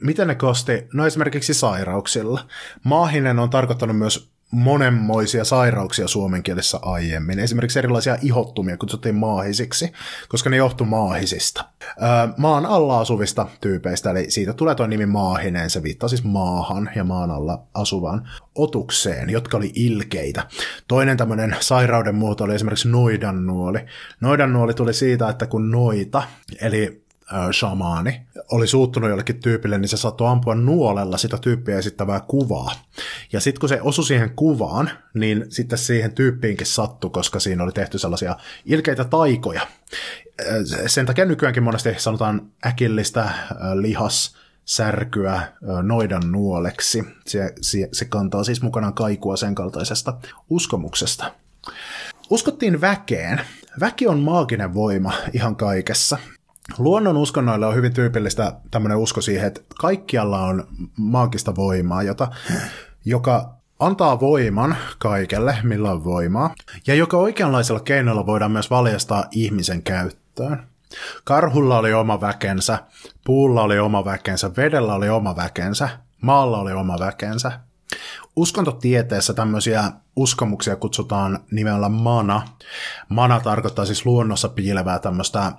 miten ne kosti? No esimerkiksi sairauksilla. Maahinen on tarkoittanut myös monenmoisia sairauksia suomen kielessä aiemmin. Esimerkiksi erilaisia ihottumia kutsuttiin maahisiksi, koska ne johtu maahisista. Öö, maan alla asuvista tyypeistä, eli siitä tulee tuo nimi maahinen, se viittaa siis maahan ja maan alla asuvaan otukseen, jotka oli ilkeitä. Toinen tämmöinen sairauden muoto oli esimerkiksi noidannuoli. Noidannuoli tuli siitä, että kun noita, eli shamaani oli suuttunut jollekin tyypille, niin se saattoi ampua nuolella sitä tyyppiä esittävää kuvaa. Ja sitten kun se osui siihen kuvaan, niin sitten siihen tyyppiinkin sattui, koska siinä oli tehty sellaisia ilkeitä taikoja. Sen takia nykyäänkin monesti sanotaan äkillistä lihas särkyä noidan nuoleksi. Se, se, se kantaa siis mukanaan kaikua sen kaltaisesta uskomuksesta. Uskottiin väkeen. Väki on maaginen voima ihan kaikessa. Luonnon uskonnoille on hyvin tyypillistä tämmöinen usko siihen, että kaikkialla on maagista voimaa, jota, joka antaa voiman kaikelle, millä on voimaa, ja joka oikeanlaisella keinoilla voidaan myös valjastaa ihmisen käyttöön. Karhulla oli oma väkensä, puulla oli oma väkensä, vedellä oli oma väkensä, maalla oli oma väkensä. Uskontotieteessä tämmöisiä uskomuksia kutsutaan nimellä mana. Mana tarkoittaa siis luonnossa piilevää tämmöistä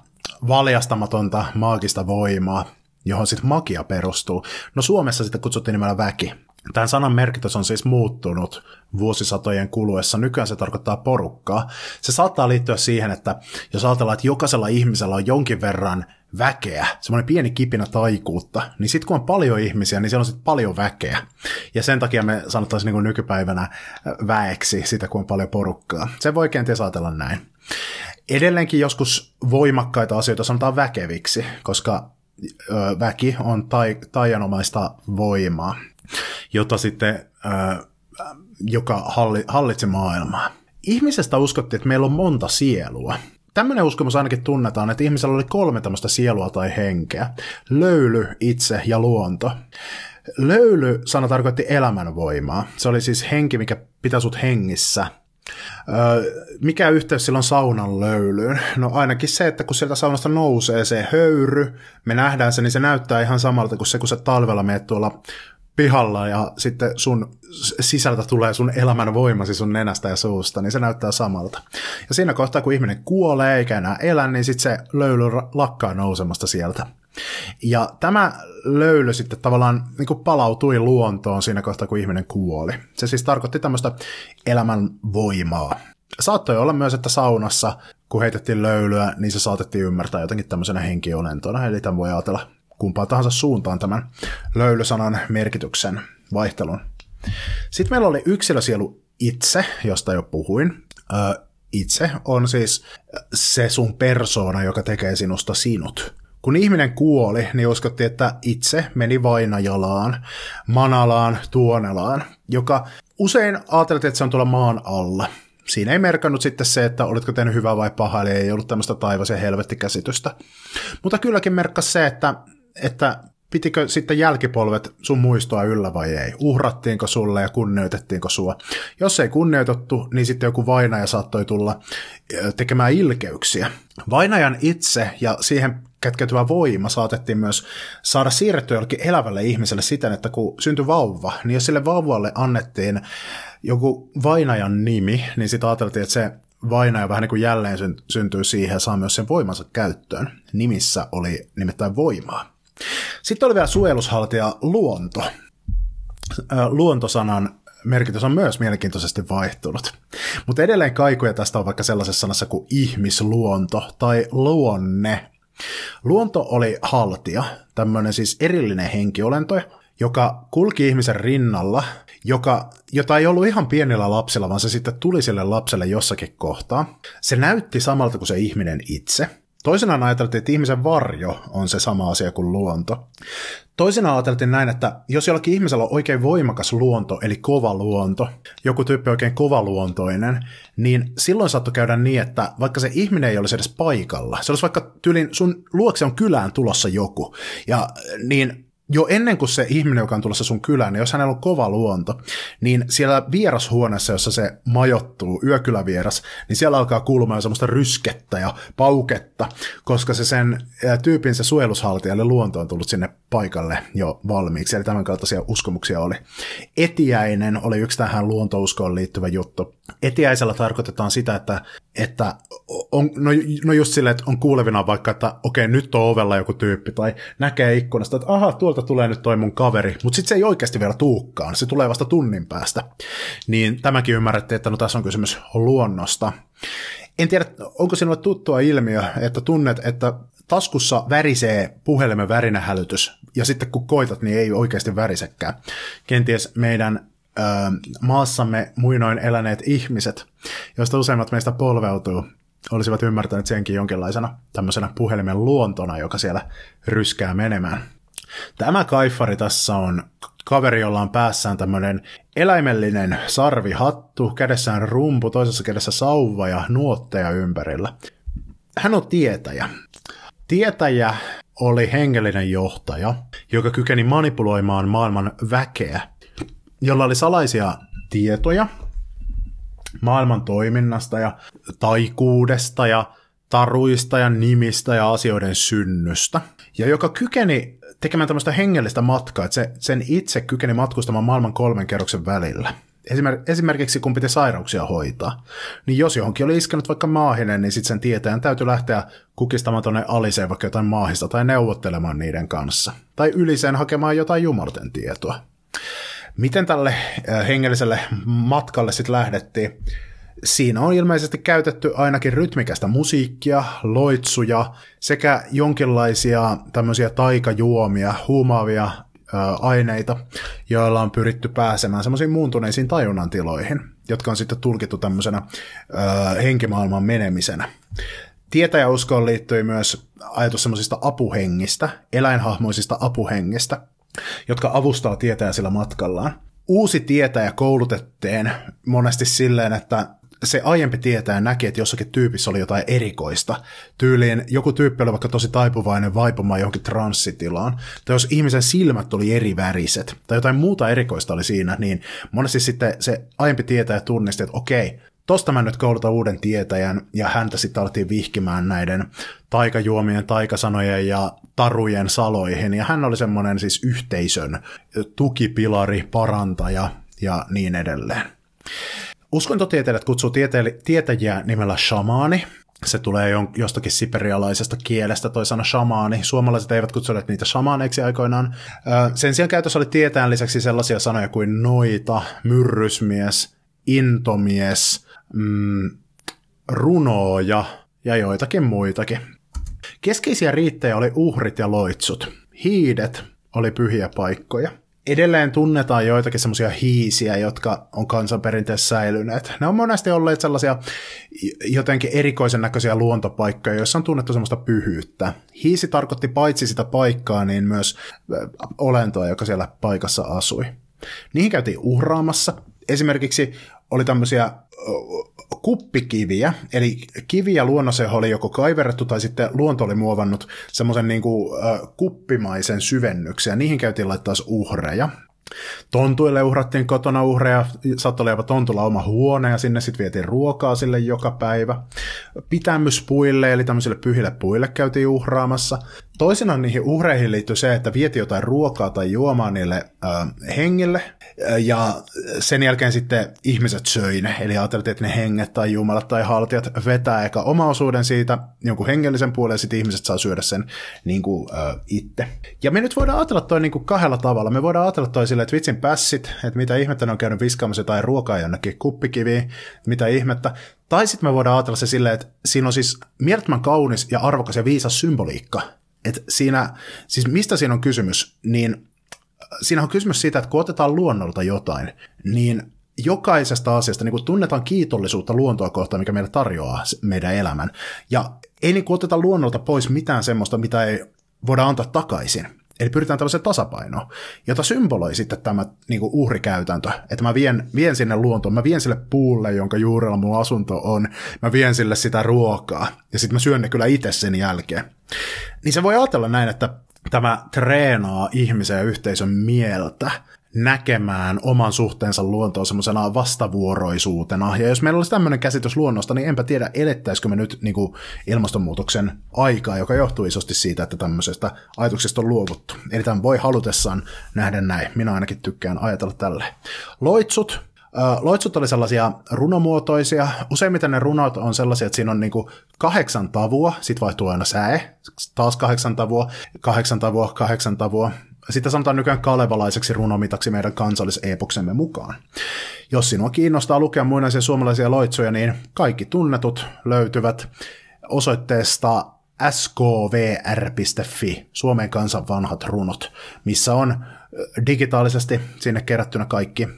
valjastamatonta maagista voimaa, johon sitten magia perustuu. No Suomessa sitä kutsuttiin nimellä väki. Tämän sanan merkitys on siis muuttunut vuosisatojen kuluessa. Nykyään se tarkoittaa porukkaa. Se saattaa liittyä siihen, että jos ajatellaan, että jokaisella ihmisellä on jonkin verran väkeä, semmoinen pieni kipinä taikuutta, niin sitten kun on paljon ihmisiä, niin siellä on sitten paljon väkeä. Ja sen takia me sanottaisiin niin nykypäivänä väeksi sitä, kun on paljon porukkaa. Se voi kenties ajatella näin. Edelleenkin joskus voimakkaita asioita sanotaan väkeviksi, koska väki on tai, taianomaista voimaa, jota sitten, joka halli, hallitsi maailmaa. Ihmisestä uskottiin, että meillä on monta sielua. Tämmöinen uskomus ainakin tunnetaan, että ihmisellä oli kolme tämmöistä sielua tai henkeä. Löyly, itse ja luonto. Löyly-sana tarkoitti elämänvoimaa. Se oli siis henki, mikä pitää sut hengissä – mikä yhteys silloin saunan löylyyn? No ainakin se, että kun sieltä saunasta nousee se höyry, me nähdään se, niin se näyttää ihan samalta kuin se, kun sä talvella meet tuolla pihalla ja sitten sun sisältä tulee sun elämän voimasi sun nenästä ja suusta, niin se näyttää samalta. Ja siinä kohtaa, kun ihminen kuolee eikä enää elä, niin sitten se löyly lakkaa nousemasta sieltä. Ja tämä löyly sitten tavallaan niin kuin palautui luontoon siinä kohtaa, kun ihminen kuoli. Se siis tarkoitti tämmöistä elämän voimaa. Saattoi olla myös, että saunassa, kun heitettiin löylyä, niin se saatettiin ymmärtää jotenkin tämmöisenä henkiolentona, eli tämän voi ajatella kumpaan tahansa suuntaan tämän löylysanan merkityksen vaihtelun. Sitten meillä oli yksilösielu itse, josta jo puhuin. itse on siis se sun persoona, joka tekee sinusta sinut. Kun ihminen kuoli, niin uskottiin, että itse meni Vainajalaan, Manalaan, Tuonelaan, joka usein ajateltiin, että se on tuolla maan alla. Siinä ei merkannut sitten se, että olitko tehnyt hyvää vai pahaa, eli ei ollut tämmöistä taivas- ja helvettikäsitystä. Mutta kylläkin merkkasi se, että, että pitikö sitten jälkipolvet sun muistoa yllä vai ei? Uhrattiinko sulle ja kunnioitettiinko sua? Jos ei kunnioitettu, niin sitten joku vainaja saattoi tulla tekemään ilkeyksiä. Vainajan itse ja siihen kätkeytyvä voima saatettiin myös saada siirrettyä jollekin elävälle ihmiselle siten, että kun syntyi vauva, niin jos sille vauvalle annettiin joku vainajan nimi, niin sitten ajateltiin, että se vainaja vähän niin kuin jälleen syntyy siihen ja saa myös sen voimansa käyttöön. Nimissä oli nimittäin voimaa. Sitten oli vielä suojelushaltija luonto. Luontosanan merkitys on myös mielenkiintoisesti vaihtunut. Mutta edelleen kaikuja tästä on vaikka sellaisessa sanassa kuin ihmisluonto tai luonne. Luonto oli haltija, tämmöinen siis erillinen henkiolento, joka kulki ihmisen rinnalla, joka, jota ei ollut ihan pienillä lapsilla, vaan se sitten tuli sille lapselle jossakin kohtaa. Se näytti samalta kuin se ihminen itse – Toisenaan ajateltiin, että ihmisen varjo on se sama asia kuin luonto. Toisenaan ajateltiin näin, että jos jollakin ihmisellä on oikein voimakas luonto, eli kova luonto, joku tyyppi oikein kovaluontoinen, niin silloin saattoi käydä niin, että vaikka se ihminen ei olisi edes paikalla, se olisi vaikka tyylin sun luokse on kylään tulossa joku, ja niin jo ennen kuin se ihminen, joka on tulossa sun kylään, niin jos hänellä on kova luonto, niin siellä vierashuoneessa, jossa se majottuu, yökylävieras, niin siellä alkaa kuulumaan semmoista ryskettä ja pauketta, koska se sen tyypin se suojelushaltija, eli luonto on tullut sinne paikalle jo valmiiksi, eli tämän kaltaisia uskomuksia oli. Etiäinen oli yksi tähän luontouskoon liittyvä juttu. Etiäisellä tarkoitetaan sitä, että, että on, no, no just silleen, että on kuulevina vaikka, että okei, nyt on ovella joku tyyppi, tai näkee ikkunasta, että aha, tuolta tulee nyt toi mun kaveri, mutta sitten se ei oikeasti vielä tuukkaan, se tulee vasta tunnin päästä. Niin tämäkin ymmärrettiin, että no tässä on kysymys luonnosta. En tiedä, onko sinulle tuttua ilmiö, että tunnet, että taskussa värisee puhelimen värinähälytys, ja sitten kun koitat, niin ei oikeasti värisekään. Kenties meidän ö, maassamme muinoin eläneet ihmiset, joista useimmat meistä polveutuu, olisivat ymmärtäneet senkin jonkinlaisena tämmöisenä puhelimen luontona, joka siellä ryskää menemään. Tämä kaifari tässä on kaveri, jolla on päässään tämmöinen eläimellinen sarvihattu, kädessään rumpu, toisessa kädessä sauva ja nuotteja ympärillä. Hän on tietäjä. Tietäjä oli hengellinen johtaja, joka kykeni manipuloimaan maailman väkeä, jolla oli salaisia tietoja maailman toiminnasta ja taikuudesta ja taruista ja nimistä ja asioiden synnystä, ja joka kykeni tekemään tämmöistä hengellistä matkaa, että se, sen itse kykeni matkustamaan maailman kolmen kerroksen välillä. Esimer- esimerkiksi kun piti sairauksia hoitaa, niin jos johonkin oli iskenut vaikka maahinen, niin sitten sen tietäjän täytyy lähteä kukistamaan tuonne aliseen vaikka jotain maahista tai neuvottelemaan niiden kanssa. Tai yliseen hakemaan jotain jumalten tietoa. Miten tälle äh, hengelliselle matkalle sitten lähdettiin? Siinä on ilmeisesti käytetty ainakin rytmikästä musiikkia, loitsuja sekä jonkinlaisia tämmöisiä taikajuomia, huumaavia aineita, joilla on pyritty pääsemään semmoisiin muuntuneisiin tajunnan tiloihin, jotka on sitten tulkittu tämmöisenä ö, henkimaailman menemisenä. Tietäjäuskoon liittyy myös ajatus semmoisista apuhengistä, eläinhahmoisista apuhengistä, jotka avustaa tietäjä sillä matkallaan. Uusi tietäjä koulutettiin monesti silleen, että se aiempi tietää näki, että jossakin tyypissä oli jotain erikoista. Tyyliin joku tyyppi oli vaikka tosi taipuvainen vaipumaan johonkin transsitilaan, tai jos ihmisen silmät oli eri väriset, tai jotain muuta erikoista oli siinä, niin monesti sitten se aiempi tietäjä tunnisti, että okei, tosta mä nyt koulutan uuden tietäjän, ja häntä sitten alettiin vihkimään näiden taikajuomien, taikasanojen ja tarujen saloihin, ja hän oli semmoinen siis yhteisön tukipilari, parantaja ja niin edelleen. Uskontotieteilijät kutsuu tiete- tietäjiä nimellä shamaani. Se tulee jostakin siperialaisesta kielestä, toi sana shamaani. Suomalaiset eivät kutsuneet niitä shamaaneiksi aikoinaan. Sen sijaan käytössä oli tietään lisäksi sellaisia sanoja kuin noita, myrrysmies, intomies, mm, runooja ja joitakin muitakin. Keskeisiä riittejä oli uhrit ja loitsut. Hiidet oli pyhiä paikkoja edelleen tunnetaan joitakin semmoisia hiisiä, jotka on kansanperinteessä säilyneet. Ne on monesti olleet sellaisia jotenkin erikoisen näköisiä luontopaikkoja, joissa on tunnettu semmoista pyhyyttä. Hiisi tarkoitti paitsi sitä paikkaa, niin myös olentoa, joka siellä paikassa asui. Niihin käytiin uhraamassa. Esimerkiksi oli tämmöisiä kuppikiviä, eli kiviä luonnossa oli joko kaiverrettu tai sitten luonto oli muovannut semmoisen niin kuin, äh, kuppimaisen syvennyksen, ja niihin käytiin laittaa uhreja. Tontuille uhrattiin kotona uhreja, saattoi olla tontulla oma huone ja sinne sitten vietiin ruokaa sille joka päivä. Pitämyspuille eli tämmöisille pyhille puille käytiin uhraamassa. Toisinaan niihin uhreihin liittyy se, että vieti jotain ruokaa tai juomaa niille äh, hengille, ja sen jälkeen sitten ihmiset söi ne, eli ajateltiin, että ne henget tai jumalat tai haltijat vetää eka oma osuuden siitä jonkun hengellisen puolen, ja sitten ihmiset saa syödä sen niin kuin, äh, itse. Ja me nyt voidaan ajatella toi niin kuin kahdella tavalla. Me voidaan ajatella toi silleen, että vitsin pässit, että mitä ihmettä ne on käynyt viskaamassa tai ruokaa jonnekin kuppikiviin, mitä ihmettä. Tai sitten me voidaan ajatella se silleen, että siinä on siis mielettömän kaunis ja arvokas ja viisas symboliikka. Että siinä, siis mistä siinä on kysymys, niin siinä on kysymys siitä, että kun otetaan luonnolta jotain, niin jokaisesta asiasta niin tunnetaan kiitollisuutta luontoa kohtaan, mikä meille tarjoaa meidän elämän. Ja ei niin oteta luonnolta pois mitään semmoista, mitä ei voida antaa takaisin. Eli pyritään tällaiseen tasapainoon, jota symboloi sitten tämä niin kuin uhrikäytäntö, että mä vien, vien sinne luontoon, mä vien sille puulle, jonka juurella mun asunto on, mä vien sille sitä ruokaa, ja sitten mä syön ne kyllä itse sen jälkeen. Niin se voi ajatella näin, että tämä treenaa ihmisen ja yhteisön mieltä näkemään oman suhteensa luontoon semmoisena vastavuoroisuutena. Ja jos meillä olisi tämmöinen käsitys luonnosta, niin enpä tiedä, elettäisikö me nyt niin kuin ilmastonmuutoksen aikaa, joka johtuu isosti siitä, että tämmöisestä ajatuksesta on luovuttu. Eli tämän voi halutessaan nähdä näin. Minä ainakin tykkään ajatella tälle. Loitsut, Loitsut oli sellaisia runomuotoisia. Useimmiten ne runot on sellaisia, että siinä on niinku kahdeksan tavua, sit vaihtuu aina säe, taas kahdeksan tavua, kahdeksan tavua, kahdeksan tavua. Sitä sanotaan nykyään kalevalaiseksi runomitaksi meidän kansalliseepoksemme mukaan. Jos sinua kiinnostaa lukea muinaisia suomalaisia loitsuja, niin kaikki tunnetut löytyvät osoitteesta skvr.fi, Suomen kansan vanhat runot, missä on digitaalisesti sinne kerättynä kaikki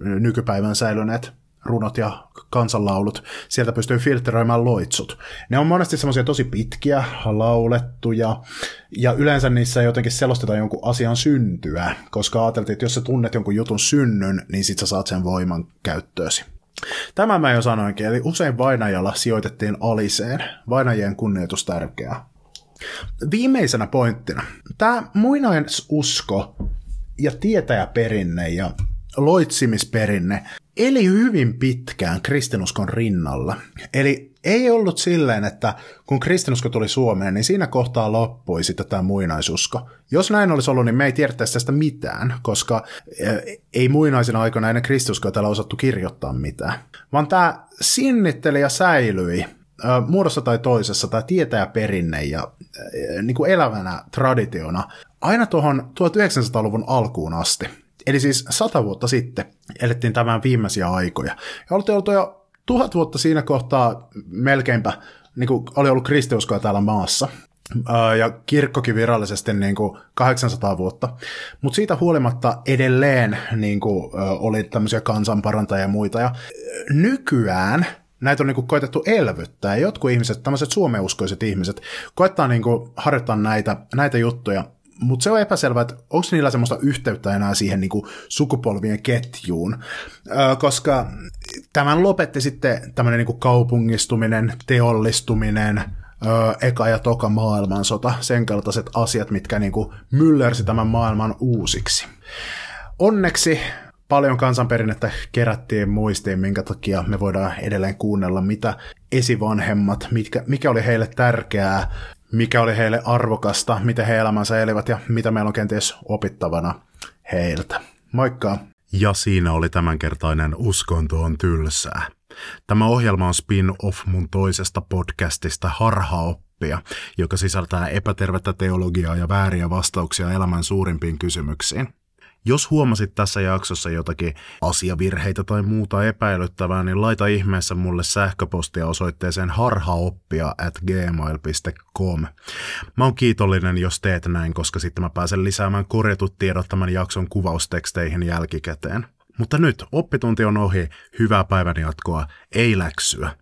nykypäivän säilyneet runot ja kansanlaulut. Sieltä pystyy filtteröimään loitsut. Ne on monesti semmoisia tosi pitkiä, laulettuja, ja yleensä niissä jotenkin selostetaan jonkun asian syntyä, koska ajateltiin, että jos sä tunnet jonkun jutun synnyn, niin sit sä saat sen voiman käyttöösi. Tämä mä jo sanoinkin, eli usein vainajalla sijoitettiin aliseen. Vainajien kunnioitus tärkeää. Viimeisenä pointtina. Tämä muinainusko ja tietäjäperinne ja loitsimisperinne eli hyvin pitkään kristinuskon rinnalla. Eli ei ollut silleen, että kun kristinusko tuli Suomeen, niin siinä kohtaa loppui sitten tämä muinaisusko. Jos näin olisi ollut, niin me ei tiedettäisi tästä mitään, koska eh, ei muinaisina aikoina ennen kristinuskoa täällä osattu kirjoittaa mitään. Vaan tämä sinnitteli ja säilyi eh, muodossa tai toisessa, tämä tietäjäperinne ja eh, niin kuin elävänä traditiona aina tuohon 1900-luvun alkuun asti. Eli siis sata vuotta sitten elettiin tämän viimeisiä aikoja. Ja oltiin oltu jo tuhat vuotta siinä kohtaa melkeinpä, niin kuin oli ollut kristiuskoa täällä maassa. Ja kirkkokin virallisesti niin kuin 800 vuotta. Mutta siitä huolimatta edelleen niin kuin, oli tämmöisiä kansanparantajia ja muita. Ja nykyään näitä on niin kuin koitettu elvyttää. Jotkut ihmiset, tämmöiset suomeuskoiset ihmiset, koettaa niin kuin harjoittaa näitä, näitä juttuja mutta se on epäselvää, että onko niillä semmoista yhteyttä enää siihen niin kuin sukupolvien ketjuun, ö, koska tämän lopetti sitten tämmöinen niin kuin kaupungistuminen, teollistuminen, eka ja toka maailmansota, sen kaltaiset asiat, mitkä niin kuin myllersi tämän maailman uusiksi. Onneksi paljon kansanperinnettä kerättiin muistiin, minkä takia me voidaan edelleen kuunnella, mitä esivanhemmat, mitkä, mikä oli heille tärkeää mikä oli heille arvokasta, miten he elämänsä elivät ja mitä meillä on kenties opittavana heiltä. Moikka!
Ja siinä oli tämänkertainen Uskonto on tylsää. Tämä ohjelma on spin-off mun toisesta podcastista Harhaoppia, joka sisältää epätervettä teologiaa ja vääriä vastauksia elämän suurimpiin kysymyksiin. Jos huomasit tässä jaksossa jotakin asiavirheitä tai muuta epäilyttävää, niin laita ihmeessä mulle sähköpostia osoitteeseen harhaoppia at gmail.com. Mä oon kiitollinen, jos teet näin, koska sitten mä pääsen lisäämään korjatut tiedot tämän jakson kuvausteksteihin jälkikäteen. Mutta nyt oppitunti on ohi, hyvää päivän jatkoa, ei läksyä.